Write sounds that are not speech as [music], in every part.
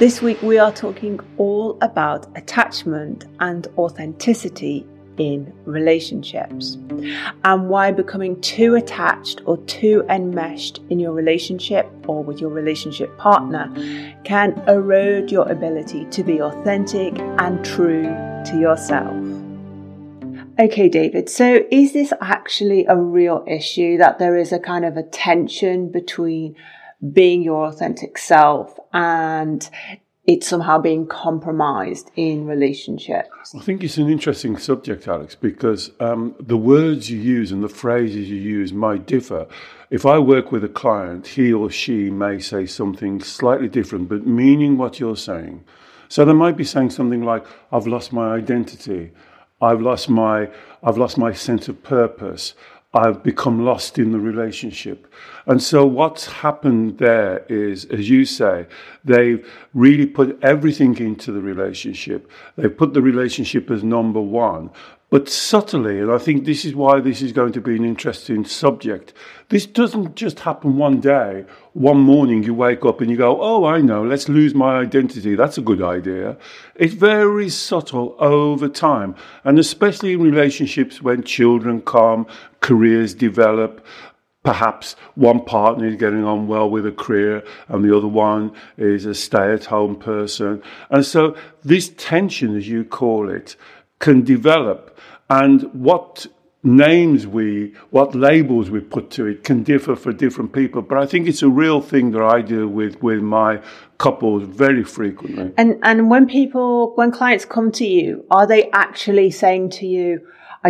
This week we are talking all about attachment and authenticity in relationships and why becoming too attached or too enmeshed in your relationship or with your relationship partner can erode your ability to be authentic and true to yourself. Okay, David, so is this actually a real issue that there is a kind of a tension between being your authentic self and it's somehow being compromised in relationships? I think it's an interesting subject, Alex, because um, the words you use and the phrases you use might differ. If I work with a client, he or she may say something slightly different, but meaning what you're saying. So they might be saying something like, I've lost my identity. I've lost my, I've lost my sense of purpose. I've become lost in the relationship. And so what's happened there is, as you say, they've really put everything into the relationship. They've put the relationship as number one. But subtly, and I think this is why this is going to be an interesting subject, this doesn't just happen one day. One morning you wake up and you go, Oh, I know, let's lose my identity. That's a good idea. It's very subtle over time. And especially in relationships when children come, careers develop, perhaps one partner is getting on well with a career and the other one is a stay at home person. And so this tension, as you call it, can develop and what names we, what labels we put to it can differ for different people. But I think it's a real thing that I deal with with my couples very frequently. And and when people, when clients come to you, are they actually saying to you,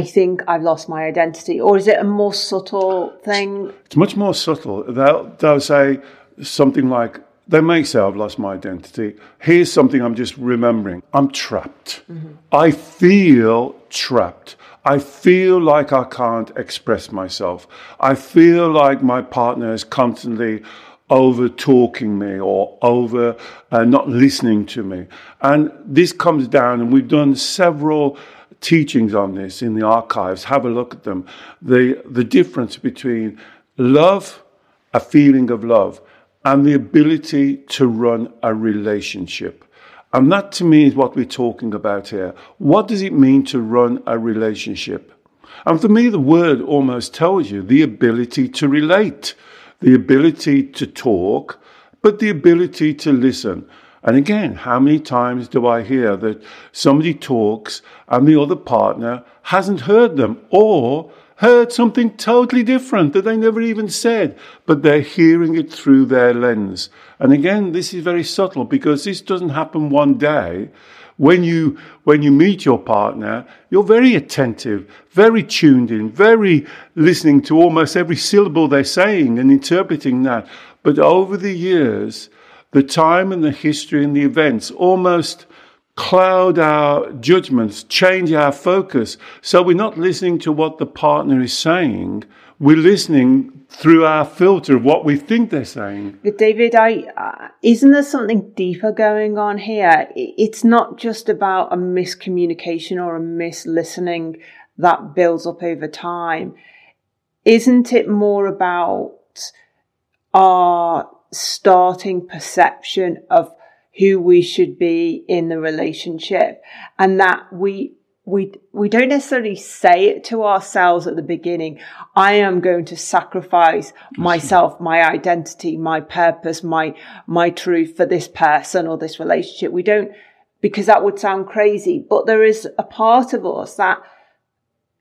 I think I've lost my identity, or is it a more subtle thing? It's much more subtle. They'll, they'll say something like, they may say, I've lost my identity. Here's something I'm just remembering I'm trapped. Mm-hmm. I feel trapped. I feel like I can't express myself. I feel like my partner is constantly over talking me or over uh, not listening to me. And this comes down, and we've done several teachings on this in the archives. Have a look at them. The, the difference between love, a feeling of love, and the ability to run a relationship. And that to me is what we're talking about here. What does it mean to run a relationship? And for me, the word almost tells you the ability to relate, the ability to talk, but the ability to listen. And again, how many times do I hear that somebody talks and the other partner hasn't heard them or heard something totally different that they never even said, but they're hearing it through their lens. And again, this is very subtle because this doesn't happen one day. When you, when you meet your partner, you're very attentive, very tuned in, very listening to almost every syllable they're saying and interpreting that. But over the years, the time and the history and the events almost cloud our judgments, change our focus. So we're not listening to what the partner is saying. We're listening through our filter of what we think they're saying. But David, I uh, isn't there something deeper going on here? It's not just about a miscommunication or a mislistening that builds up over time. Isn't it more about our starting perception of who we should be in the relationship. And that we we we don't necessarily say it to ourselves at the beginning. I am going to sacrifice myself my identity my purpose my my truth for this person or this relationship. We don't because that would sound crazy but there is a part of us that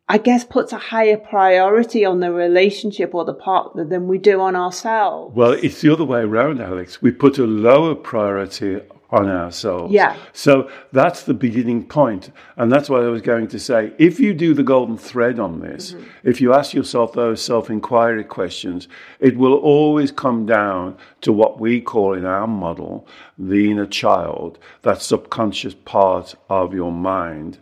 I guess puts a higher priority on the relationship or the partner than we do on ourselves. Well, it's the other way around, Alex. We put a lower priority on ourselves. Yeah. So that's the beginning point. And that's what I was going to say. If you do the golden thread on this, mm-hmm. if you ask yourself those self inquiry questions, it will always come down to what we call in our model the inner child, that subconscious part of your mind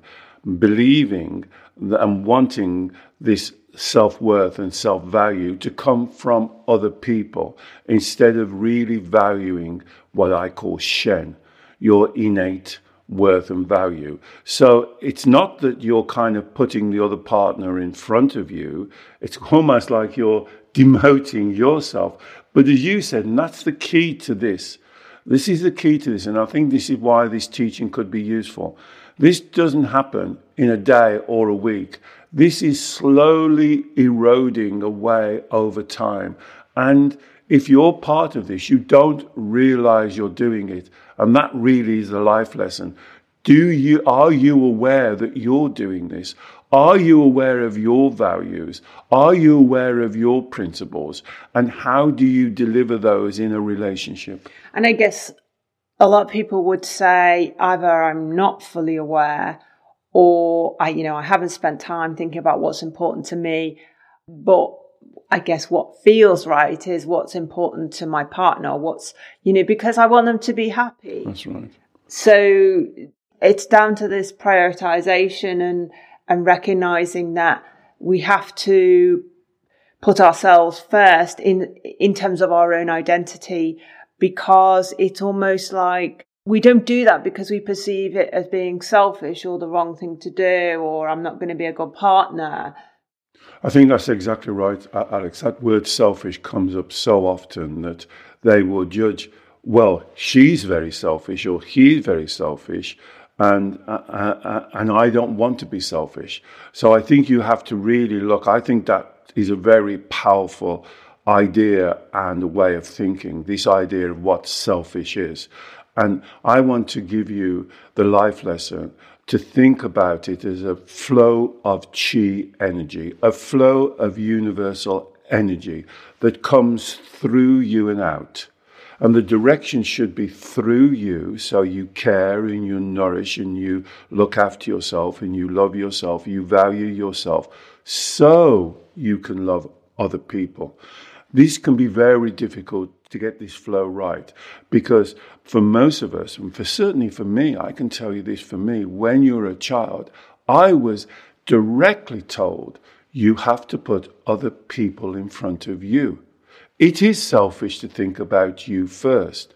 believing and wanting this self worth and self value to come from other people instead of really valuing what I call Shen, your innate worth and value. So it's not that you're kind of putting the other partner in front of you, it's almost like you're [laughs] demoting yourself. But as you said, and that's the key to this. This is the key to this, and I think this is why this teaching could be useful. This doesn't happen in a day or a week. This is slowly eroding away over time. And if you're part of this, you don't realize you're doing it. And that really is a life lesson. Do you, are you aware that you're doing this? Are you aware of your values? Are you aware of your principles? And how do you deliver those in a relationship? And I guess a lot of people would say either I'm not fully aware or I, you know, I haven't spent time thinking about what's important to me. But I guess what feels right is what's important to my partner. What's, you know, because I want them to be happy. That's right. So it's down to this prioritization and, and recognizing that we have to put ourselves first in, in terms of our own identity because it's almost like we don't do that because we perceive it as being selfish or the wrong thing to do or I'm not going to be a good partner. I think that's exactly right, Alex. That word selfish comes up so often that they will judge, well, she's very selfish or he's very selfish, and, uh, uh, uh, and I don't want to be selfish. So I think you have to really look. I think that is a very powerful idea and a way of thinking, this idea of what selfish is. And I want to give you the life lesson to think about it as a flow of chi energy, a flow of universal energy that comes through you and out. And the direction should be through you, so you care and you nourish and you look after yourself and you love yourself, you value yourself, so you can love other people. This can be very difficult to get this flow right. Because for most of us, and for certainly for me, I can tell you this for me, when you're a child, I was directly told you have to put other people in front of you. It is selfish to think about you first.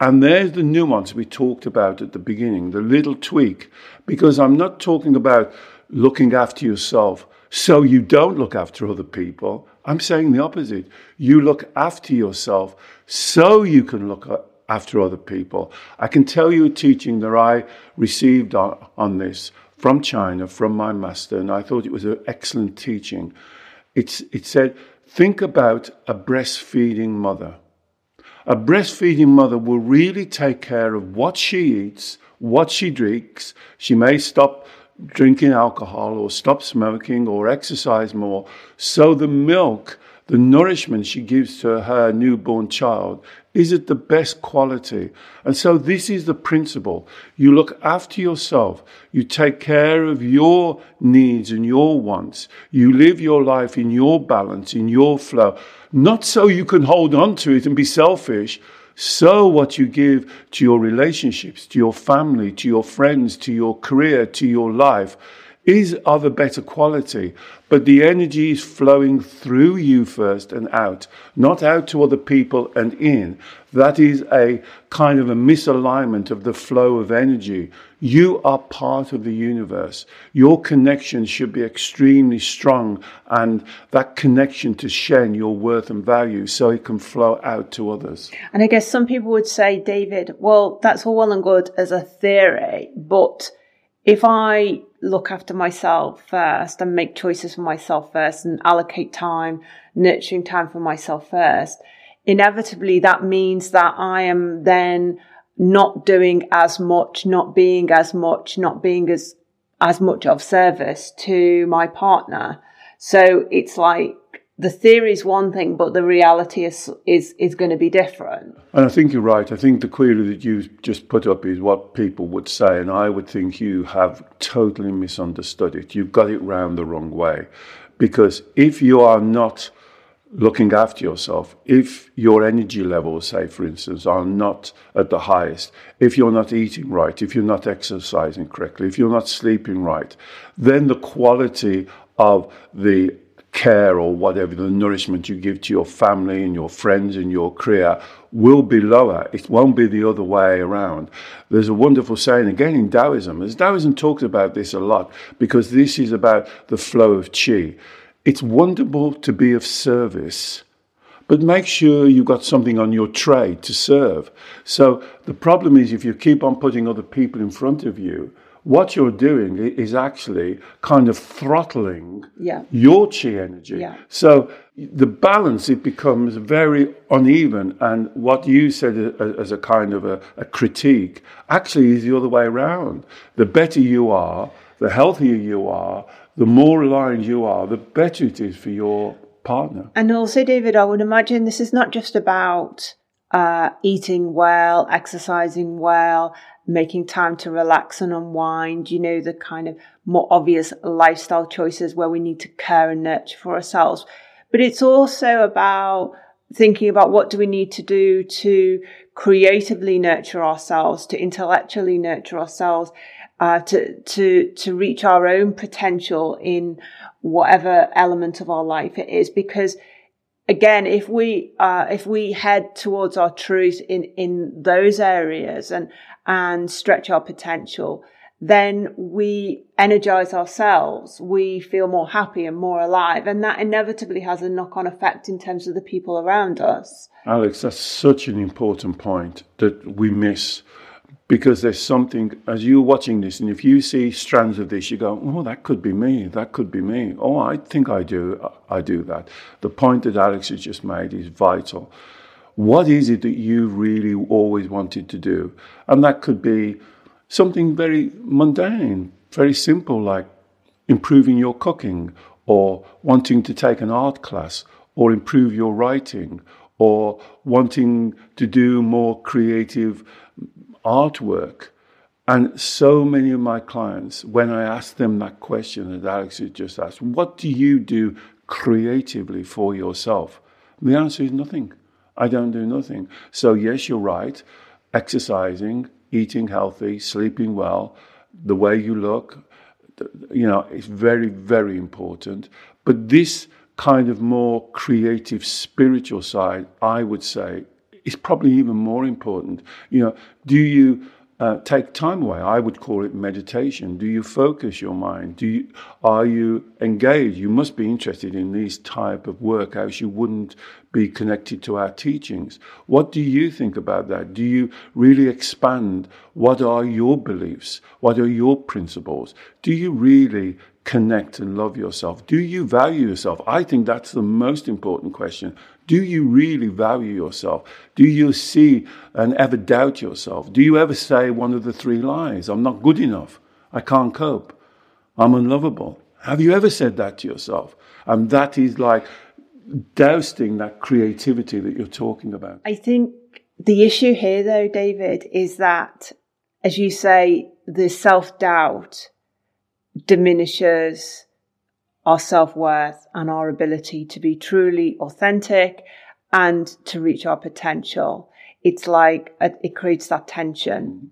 And there's the nuance we talked about at the beginning, the little tweak, because I'm not talking about looking after yourself so you don't look after other people. I'm saying the opposite. You look after yourself so you can look after other people. I can tell you a teaching that I received on, on this from China, from my master, and I thought it was an excellent teaching. It's, it said, think about a breastfeeding mother. A breastfeeding mother will really take care of what she eats, what she drinks. She may stop drinking alcohol or stop smoking or exercise more. So the milk, the nourishment she gives to her newborn child is at the best quality. And so this is the principle. You look after yourself. You take care of your needs and your wants. You live your life in your balance, in your flow. Not so you can hold on to it and be selfish, so, what you give to your relationships, to your family, to your friends, to your career, to your life is of a better quality, but the energy is flowing through you first and out, not out to other people and in. That is a kind of a misalignment of the flow of energy. You are part of the universe. Your connection should be extremely strong, and that connection to Shen, your worth and value, so it can flow out to others. And I guess some people would say, David, well, that's all well and good as a theory, but if I look after myself first and make choices for myself first and allocate time, nurturing time for myself first, inevitably that means that I am then not doing as much, not being as much, not being as, as much of service to my partner. So it's like the theory is one thing, but the reality is is is going to be different. And I think you're right. I think the query that you just put up is what people would say, and I would think you have totally misunderstood it. You've got it round the wrong way, because if you are not looking after yourself, if your energy levels, say for instance, are not at the highest, if you're not eating right, if you're not exercising correctly, if you're not sleeping right, then the quality of the care or whatever, the nourishment you give to your family and your friends and your career will be lower. It won't be the other way around. There's a wonderful saying again in Taoism, as Taoism talks about this a lot, because this is about the flow of chi. It's wonderful to be of service, but make sure you've got something on your tray to serve. So the problem is if you keep on putting other people in front of you, what you're doing is actually kind of throttling yeah. your chi energy. Yeah. So the balance it becomes very uneven, and what you said as a kind of a, a critique actually is the other way around. The better you are, the healthier you are, the more aligned you are, the better it is for your partner. And also, David, I would imagine this is not just about uh, eating well, exercising well, making time to relax and unwind, you know, the kind of more obvious lifestyle choices where we need to care and nurture for ourselves. But it's also about thinking about what do we need to do to creatively nurture ourselves, to intellectually nurture ourselves, uh, to to to reach our own potential in whatever element of our life it is. Because again, if we uh, if we head towards our truth in in those areas and and stretch our potential, then we energize ourselves. We feel more happy and more alive. And that inevitably has a knock on effect in terms of the people around us. Alex, that's such an important point that we miss because there's something as you're watching this and if you see strands of this you go oh that could be me that could be me oh i think i do i do that the point that alex has just made is vital what is it that you really always wanted to do and that could be something very mundane very simple like improving your cooking or wanting to take an art class or improve your writing or wanting to do more creative artwork. And so many of my clients, when I ask them that question that Alex has just asked, what do you do creatively for yourself? The answer is nothing. I don't do nothing. So, yes, you're right. Exercising, eating healthy, sleeping well, the way you look, you know, it's very, very important. But this kind of more creative, spiritual side, I would say, is probably even more important. You know, do you uh, take time away? I would call it meditation. Do you focus your mind? Do you are you engaged? You must be interested in these type of work, else you wouldn't be connected to our teachings. What do you think about that? Do you really expand? What are your beliefs? What are your principles? Do you really connect and love yourself? Do you value yourself? I think that's the most important question. Do you really value yourself? Do you see and ever doubt yourself? Do you ever say one of the three lies? I'm not good enough. I can't cope. I'm unlovable. Have you ever said that to yourself? And that is like dousing that creativity that you're talking about. I think the issue here, though, David, is that, as you say, the self doubt diminishes our self worth and our ability to be truly authentic and to reach our potential. It's like a, it creates that tension.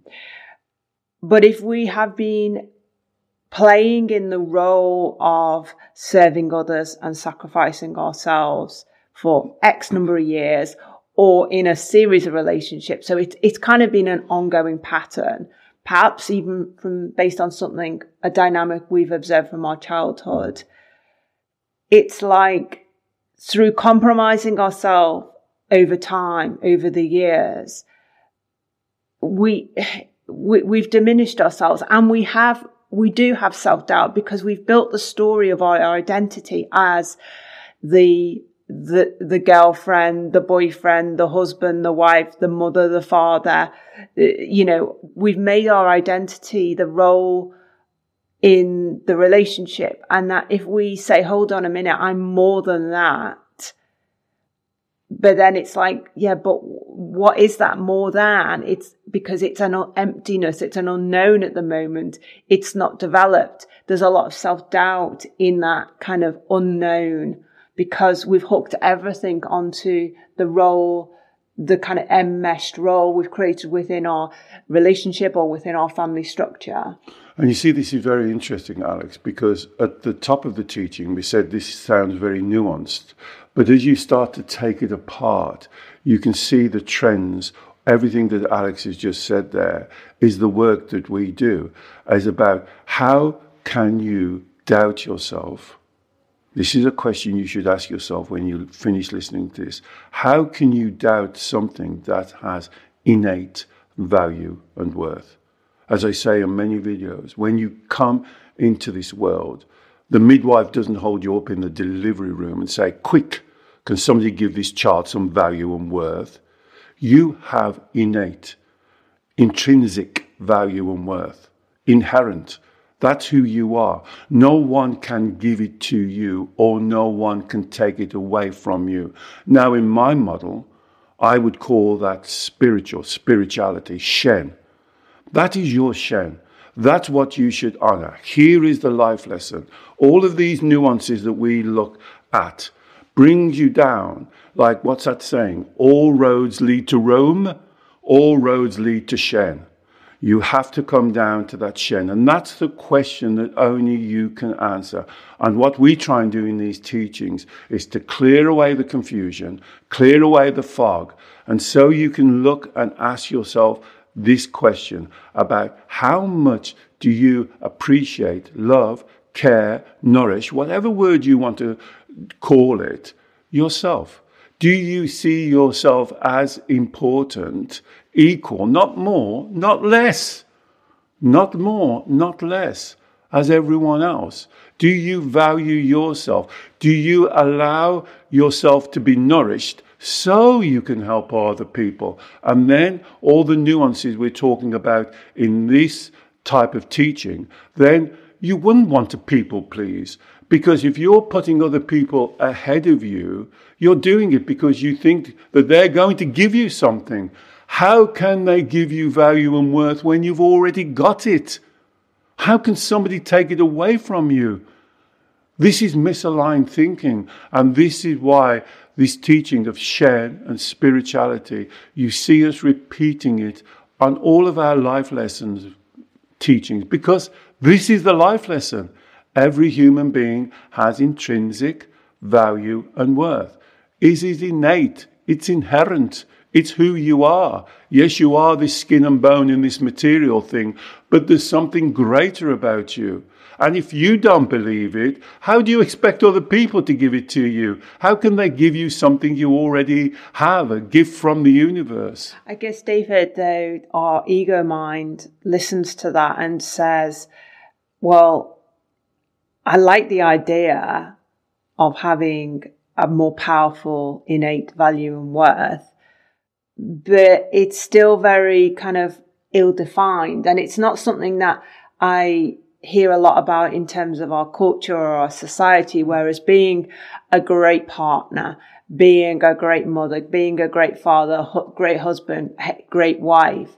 But if we have been playing in the role of serving others and sacrificing ourselves for X number of years or in a series of relationships, so it's, it's kind of been an ongoing pattern perhaps even from based on something a dynamic we've observed from our childhood. It's like through compromising ourselves over time, over the years, we, we we've diminished ourselves and we have we do have self doubt because we've built the story of our, our identity as the the the girlfriend, the boyfriend, the husband, the wife, the mother, the father. Uh, you know, we've made our identity the role in the relationship and that if we say, hold on a minute, I'm more than that. But then it's like, yeah, but what is that more than? It's because it's an emptiness. It's an unknown at the moment. It's not developed. There's a lot of self doubt in that kind of unknown because we've hooked everything onto the role, the kind of enmeshed role we've created within our relationship or within our family structure. And you see, this is very interesting, Alex, because at the top of the teaching, we said this sounds very nuanced. But as you start to take it apart, you can see the trends. Everything that Alex has just said there is the work that we do, is about how can you doubt yourself? This is a question you should ask yourself when you finish listening to this. How can you doubt something that has innate value and worth? As I say in many videos, when you come into this world, the midwife doesn't hold you up in the delivery room and say, Quick, can somebody give this child some value and worth? You have innate, intrinsic value and worth, inherent. That's who you are. No one can give it to you or no one can take it away from you. Now, in my model, I would call that spiritual, spirituality, Shen. That is your Shen. That's what you should honor. Here is the life lesson. All of these nuances that we look at brings you down. Like, what's that saying? All roads lead to Rome, all roads lead to Shen. You have to come down to that Shen. And that's the question that only you can answer. And what we try and do in these teachings is to clear away the confusion, clear away the fog. And so you can look and ask yourself this question about how much do you appreciate, love, care, nourish, whatever word you want to call it, yourself? Do you see yourself as important, equal, not more, not less, not more, not less, as everyone else? Do you value yourself? Do you allow yourself to be nourished so you can help other people? And then all the nuances we're talking about in this type of teaching, then you wouldn't want to people please. Because if you're putting other people ahead of you, you're doing it because you think that they're going to give you something. How can they give you value and worth when you've already got it? How can somebody take it away from you? This is misaligned thinking, and this is why this teaching of Shen and spirituality, you see us repeating it on all of our life lessons teachings, because this is the life lesson. Every human being has intrinsic value and worth. It is innate? It's inherent. It's who you are. Yes, you are this skin and bone in this material thing, but there's something greater about you. And if you don't believe it, how do you expect other people to give it to you? How can they give you something you already have, a gift from the universe? I guess, David, though, our ego mind listens to that and says, well, I like the idea of having a more powerful innate value and worth, but it's still very kind of ill defined. And it's not something that I hear a lot about in terms of our culture or our society, whereas being a great partner, being a great mother, being a great father, great husband, great wife,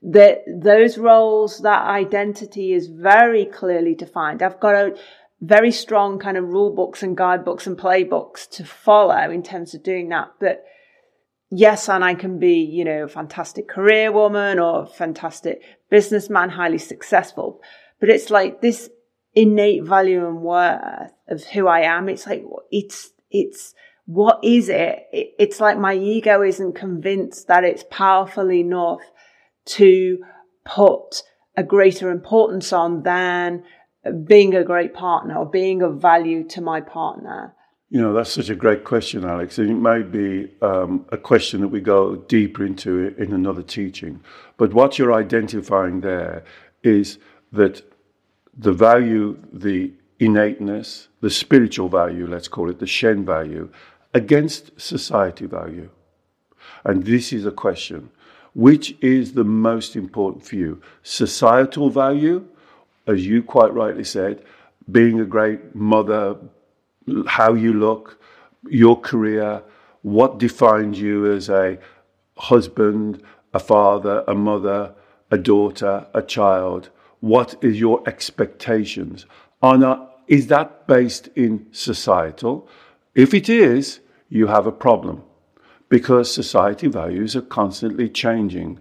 that those roles, that identity is very clearly defined. I've got a very strong kind of rule books and guidebooks and playbooks to follow in terms of doing that. But yes, and I can be, you know, a fantastic career woman or fantastic businessman, highly successful. But it's like this innate value and worth of who I am. It's like, it's, it's, what is it? It's like my ego isn't convinced that it's powerful enough to put a greater importance on than being a great partner or being of value to my partner? You know, that's such a great question, Alex. And it may be um, a question that we go deeper into in another teaching. But what you're identifying there is that the value, the innateness, the spiritual value, let's call it the Shen value, against society value. And this is a question which is the most important for you? Societal value, as you quite rightly said, being a great mother, how you look, your career, what defines you as a husband, a father, a mother, a daughter, a child? What is your expectations? Are not, is that based in societal? If it is, you have a problem because society values are constantly changing.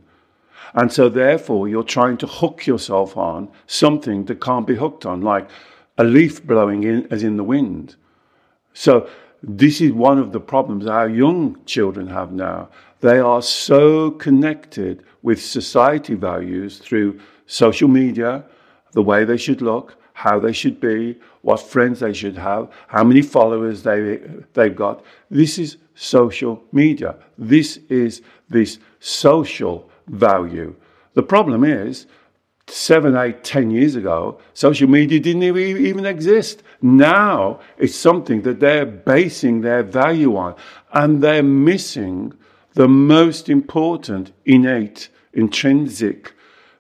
And so, therefore, you're trying to hook yourself on something that can't be hooked on, like a leaf blowing in as in the wind. So, this is one of the problems our young children have now. They are so connected with society values through social media, the way they should look, how they should be, what friends they should have, how many followers they, they've got. This is social media. This is this social value. The problem is, seven, eight, ten years ago, social media didn't even exist. Now it's something that they're basing their value on, and they're missing the most important innate, intrinsic,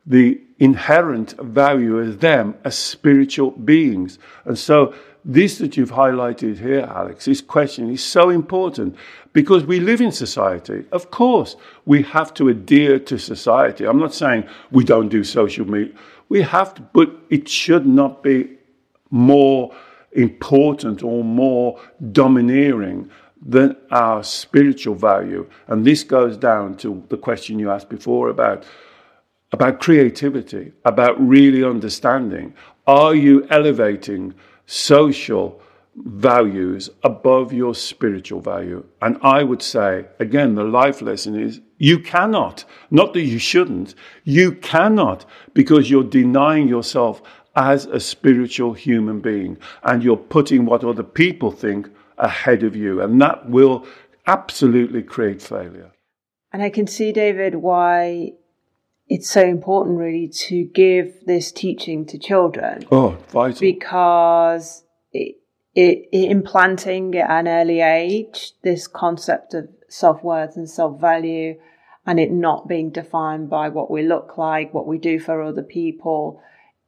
the inherent value as them as spiritual beings. And so this that you've highlighted here, Alex, this question is so important because we live in society. Of course, we have to adhere to society. I'm not saying we don't do social media. We have to, but it should not be more important or more domineering than our spiritual value. And this goes down to the question you asked before about about creativity, about really understanding. Are you elevating social values above your spiritual value. And I would say, again, the life lesson is you cannot, not that you shouldn't, you cannot because you're denying yourself as a spiritual human being and you're putting what other people think ahead of you. And that will absolutely create failure. And I can see, David, why it's so important really to give this teaching to children. Oh, vital. Because it, it, it implanting at an early age this concept of self worth and self value, and it not being defined by what we look like, what we do for other people.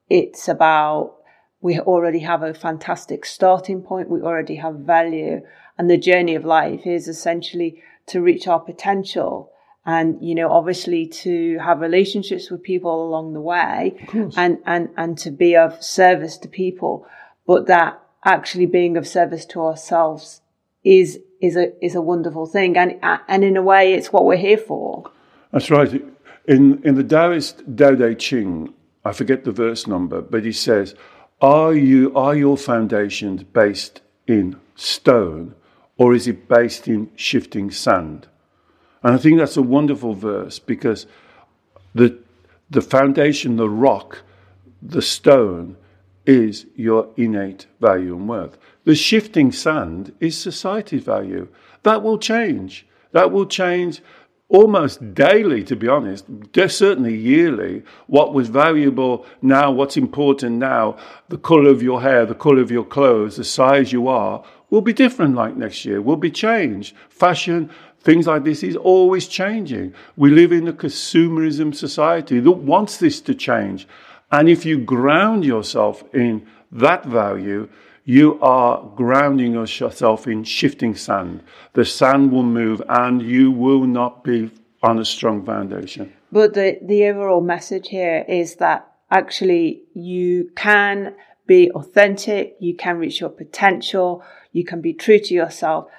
It's about we already have a fantastic starting point. We already have value, and the journey of life is essentially to reach our potential and you know obviously to have relationships with people along the way and and and to be of service to people but that actually being of service to ourselves is is a is a wonderful thing. And and in a way it's what we're here for. That's right. In in the Taoist Tao Te Ching I forget the verse number but he says are you are your foundations based in stone or is it based in shifting sand and I think that's a wonderful verse because the, the foundation, the rock, the stone is your innate value and worth. The shifting sand is society's value. That will change. That will change almost daily, to be honest, certainly yearly. What was valuable now, what's important now, the colour of your hair, the colour of your clothes, the size you are, will be different like next year, will be changed. Fashion, Things like this is always changing. We live in a consumerism society that wants this to change. And if you ground yourself in that value, you are grounding yourself in shifting sand. The sand will move and you will not be on a strong foundation. But the, the overall message here is that actually you can be authentic, you can reach your potential, you can be true to yourself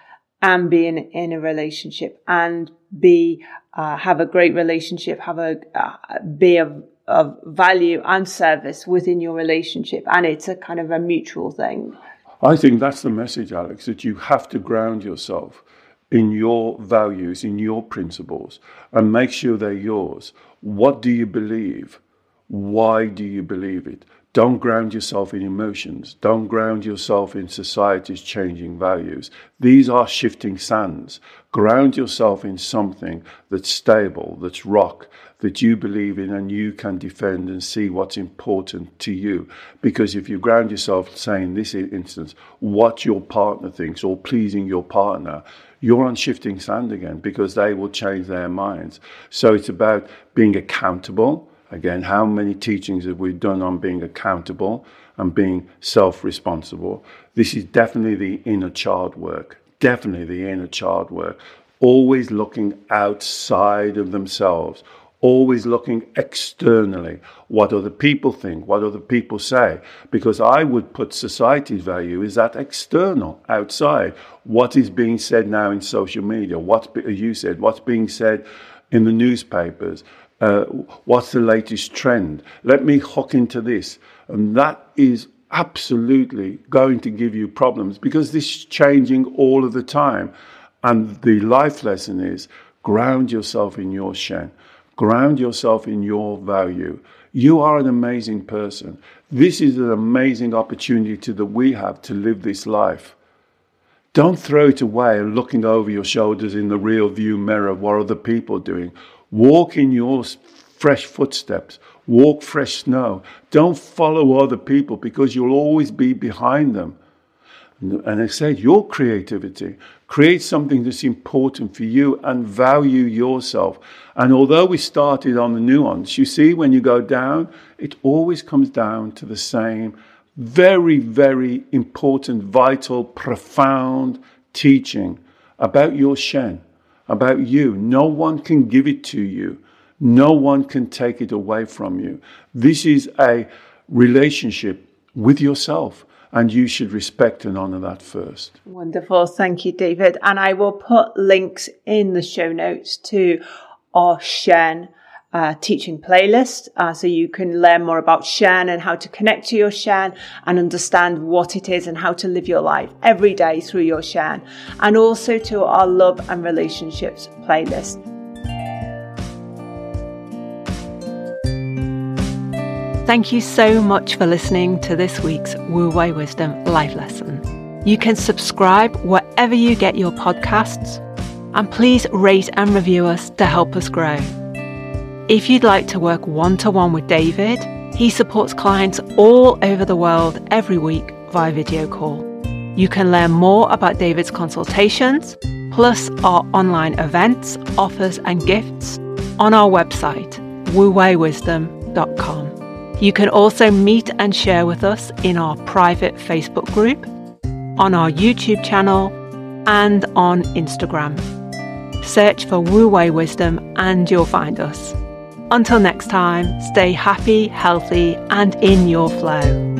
and be in, in a relationship and be uh, have a great relationship, have a uh, be of, of value and service within your relationship, and it's a kind of a mutual thing. I think that's the message, Alex, that you have to ground yourself in your values, in your principles, and make sure they're yours. What do you believe? Why do you believe it? Don't ground yourself in emotions. Don't ground yourself in society's changing values. These are shifting sands. Ground yourself in something that's stable, that's rock, that you believe in and you can defend and see what's important to you. Because if you ground yourself, say in this instance, what your partner thinks or pleasing your partner, you're on shifting sand again because they will change their minds. So it's about being accountable Again, how many teachings have we done on being accountable and being self responsible? This is definitely the inner child work. Definitely the inner child work. Always looking outside of themselves, always looking externally. What other people think, what other people say. Because I would put society's value is that external, outside. What is being said now in social media? What you said, what's being said in the newspapers? Uh, what's the latest trend? Let me hook into this. And that is absolutely going to give you problems because this is changing all of the time. And the life lesson is ground yourself in your Shen, ground yourself in your value. You are an amazing person. This is an amazing opportunity that we have to live this life. Don't throw it away looking over your shoulders in the rear view mirror. What are the people doing? Walk in your fresh footsteps. Walk fresh snow. Don't follow other people because you'll always be behind them. And I said, your creativity, create something that's important for you and value yourself. And although we started on the nuance, you see, when you go down, it always comes down to the same very, very important, vital, profound teaching about your Shen, about you. No one can give it to you. No one can take it away from you. This is a relationship with yourself, and you should respect and honor that first. Wonderful. Thank you, David. And I will put links in the show notes to our Shen uh, teaching playlist uh, so you can learn more about Shen and how to connect to your Shen and understand what it is and how to live your life every day through your Shen. and also to our love and relationships playlist. Thank you so much for listening to this week's Wu Wei Wisdom Life Lesson. You can subscribe wherever you get your podcasts, and please rate and review us to help us grow. If you'd like to work one to one with David, he supports clients all over the world every week via video call. You can learn more about David's consultations, plus our online events, offers, and gifts on our website, wuweiwisdom.com. You can also meet and share with us in our private Facebook group, on our YouTube channel, and on Instagram. Search for Wu Wei Wisdom and you'll find us. Until next time, stay happy, healthy, and in your flow.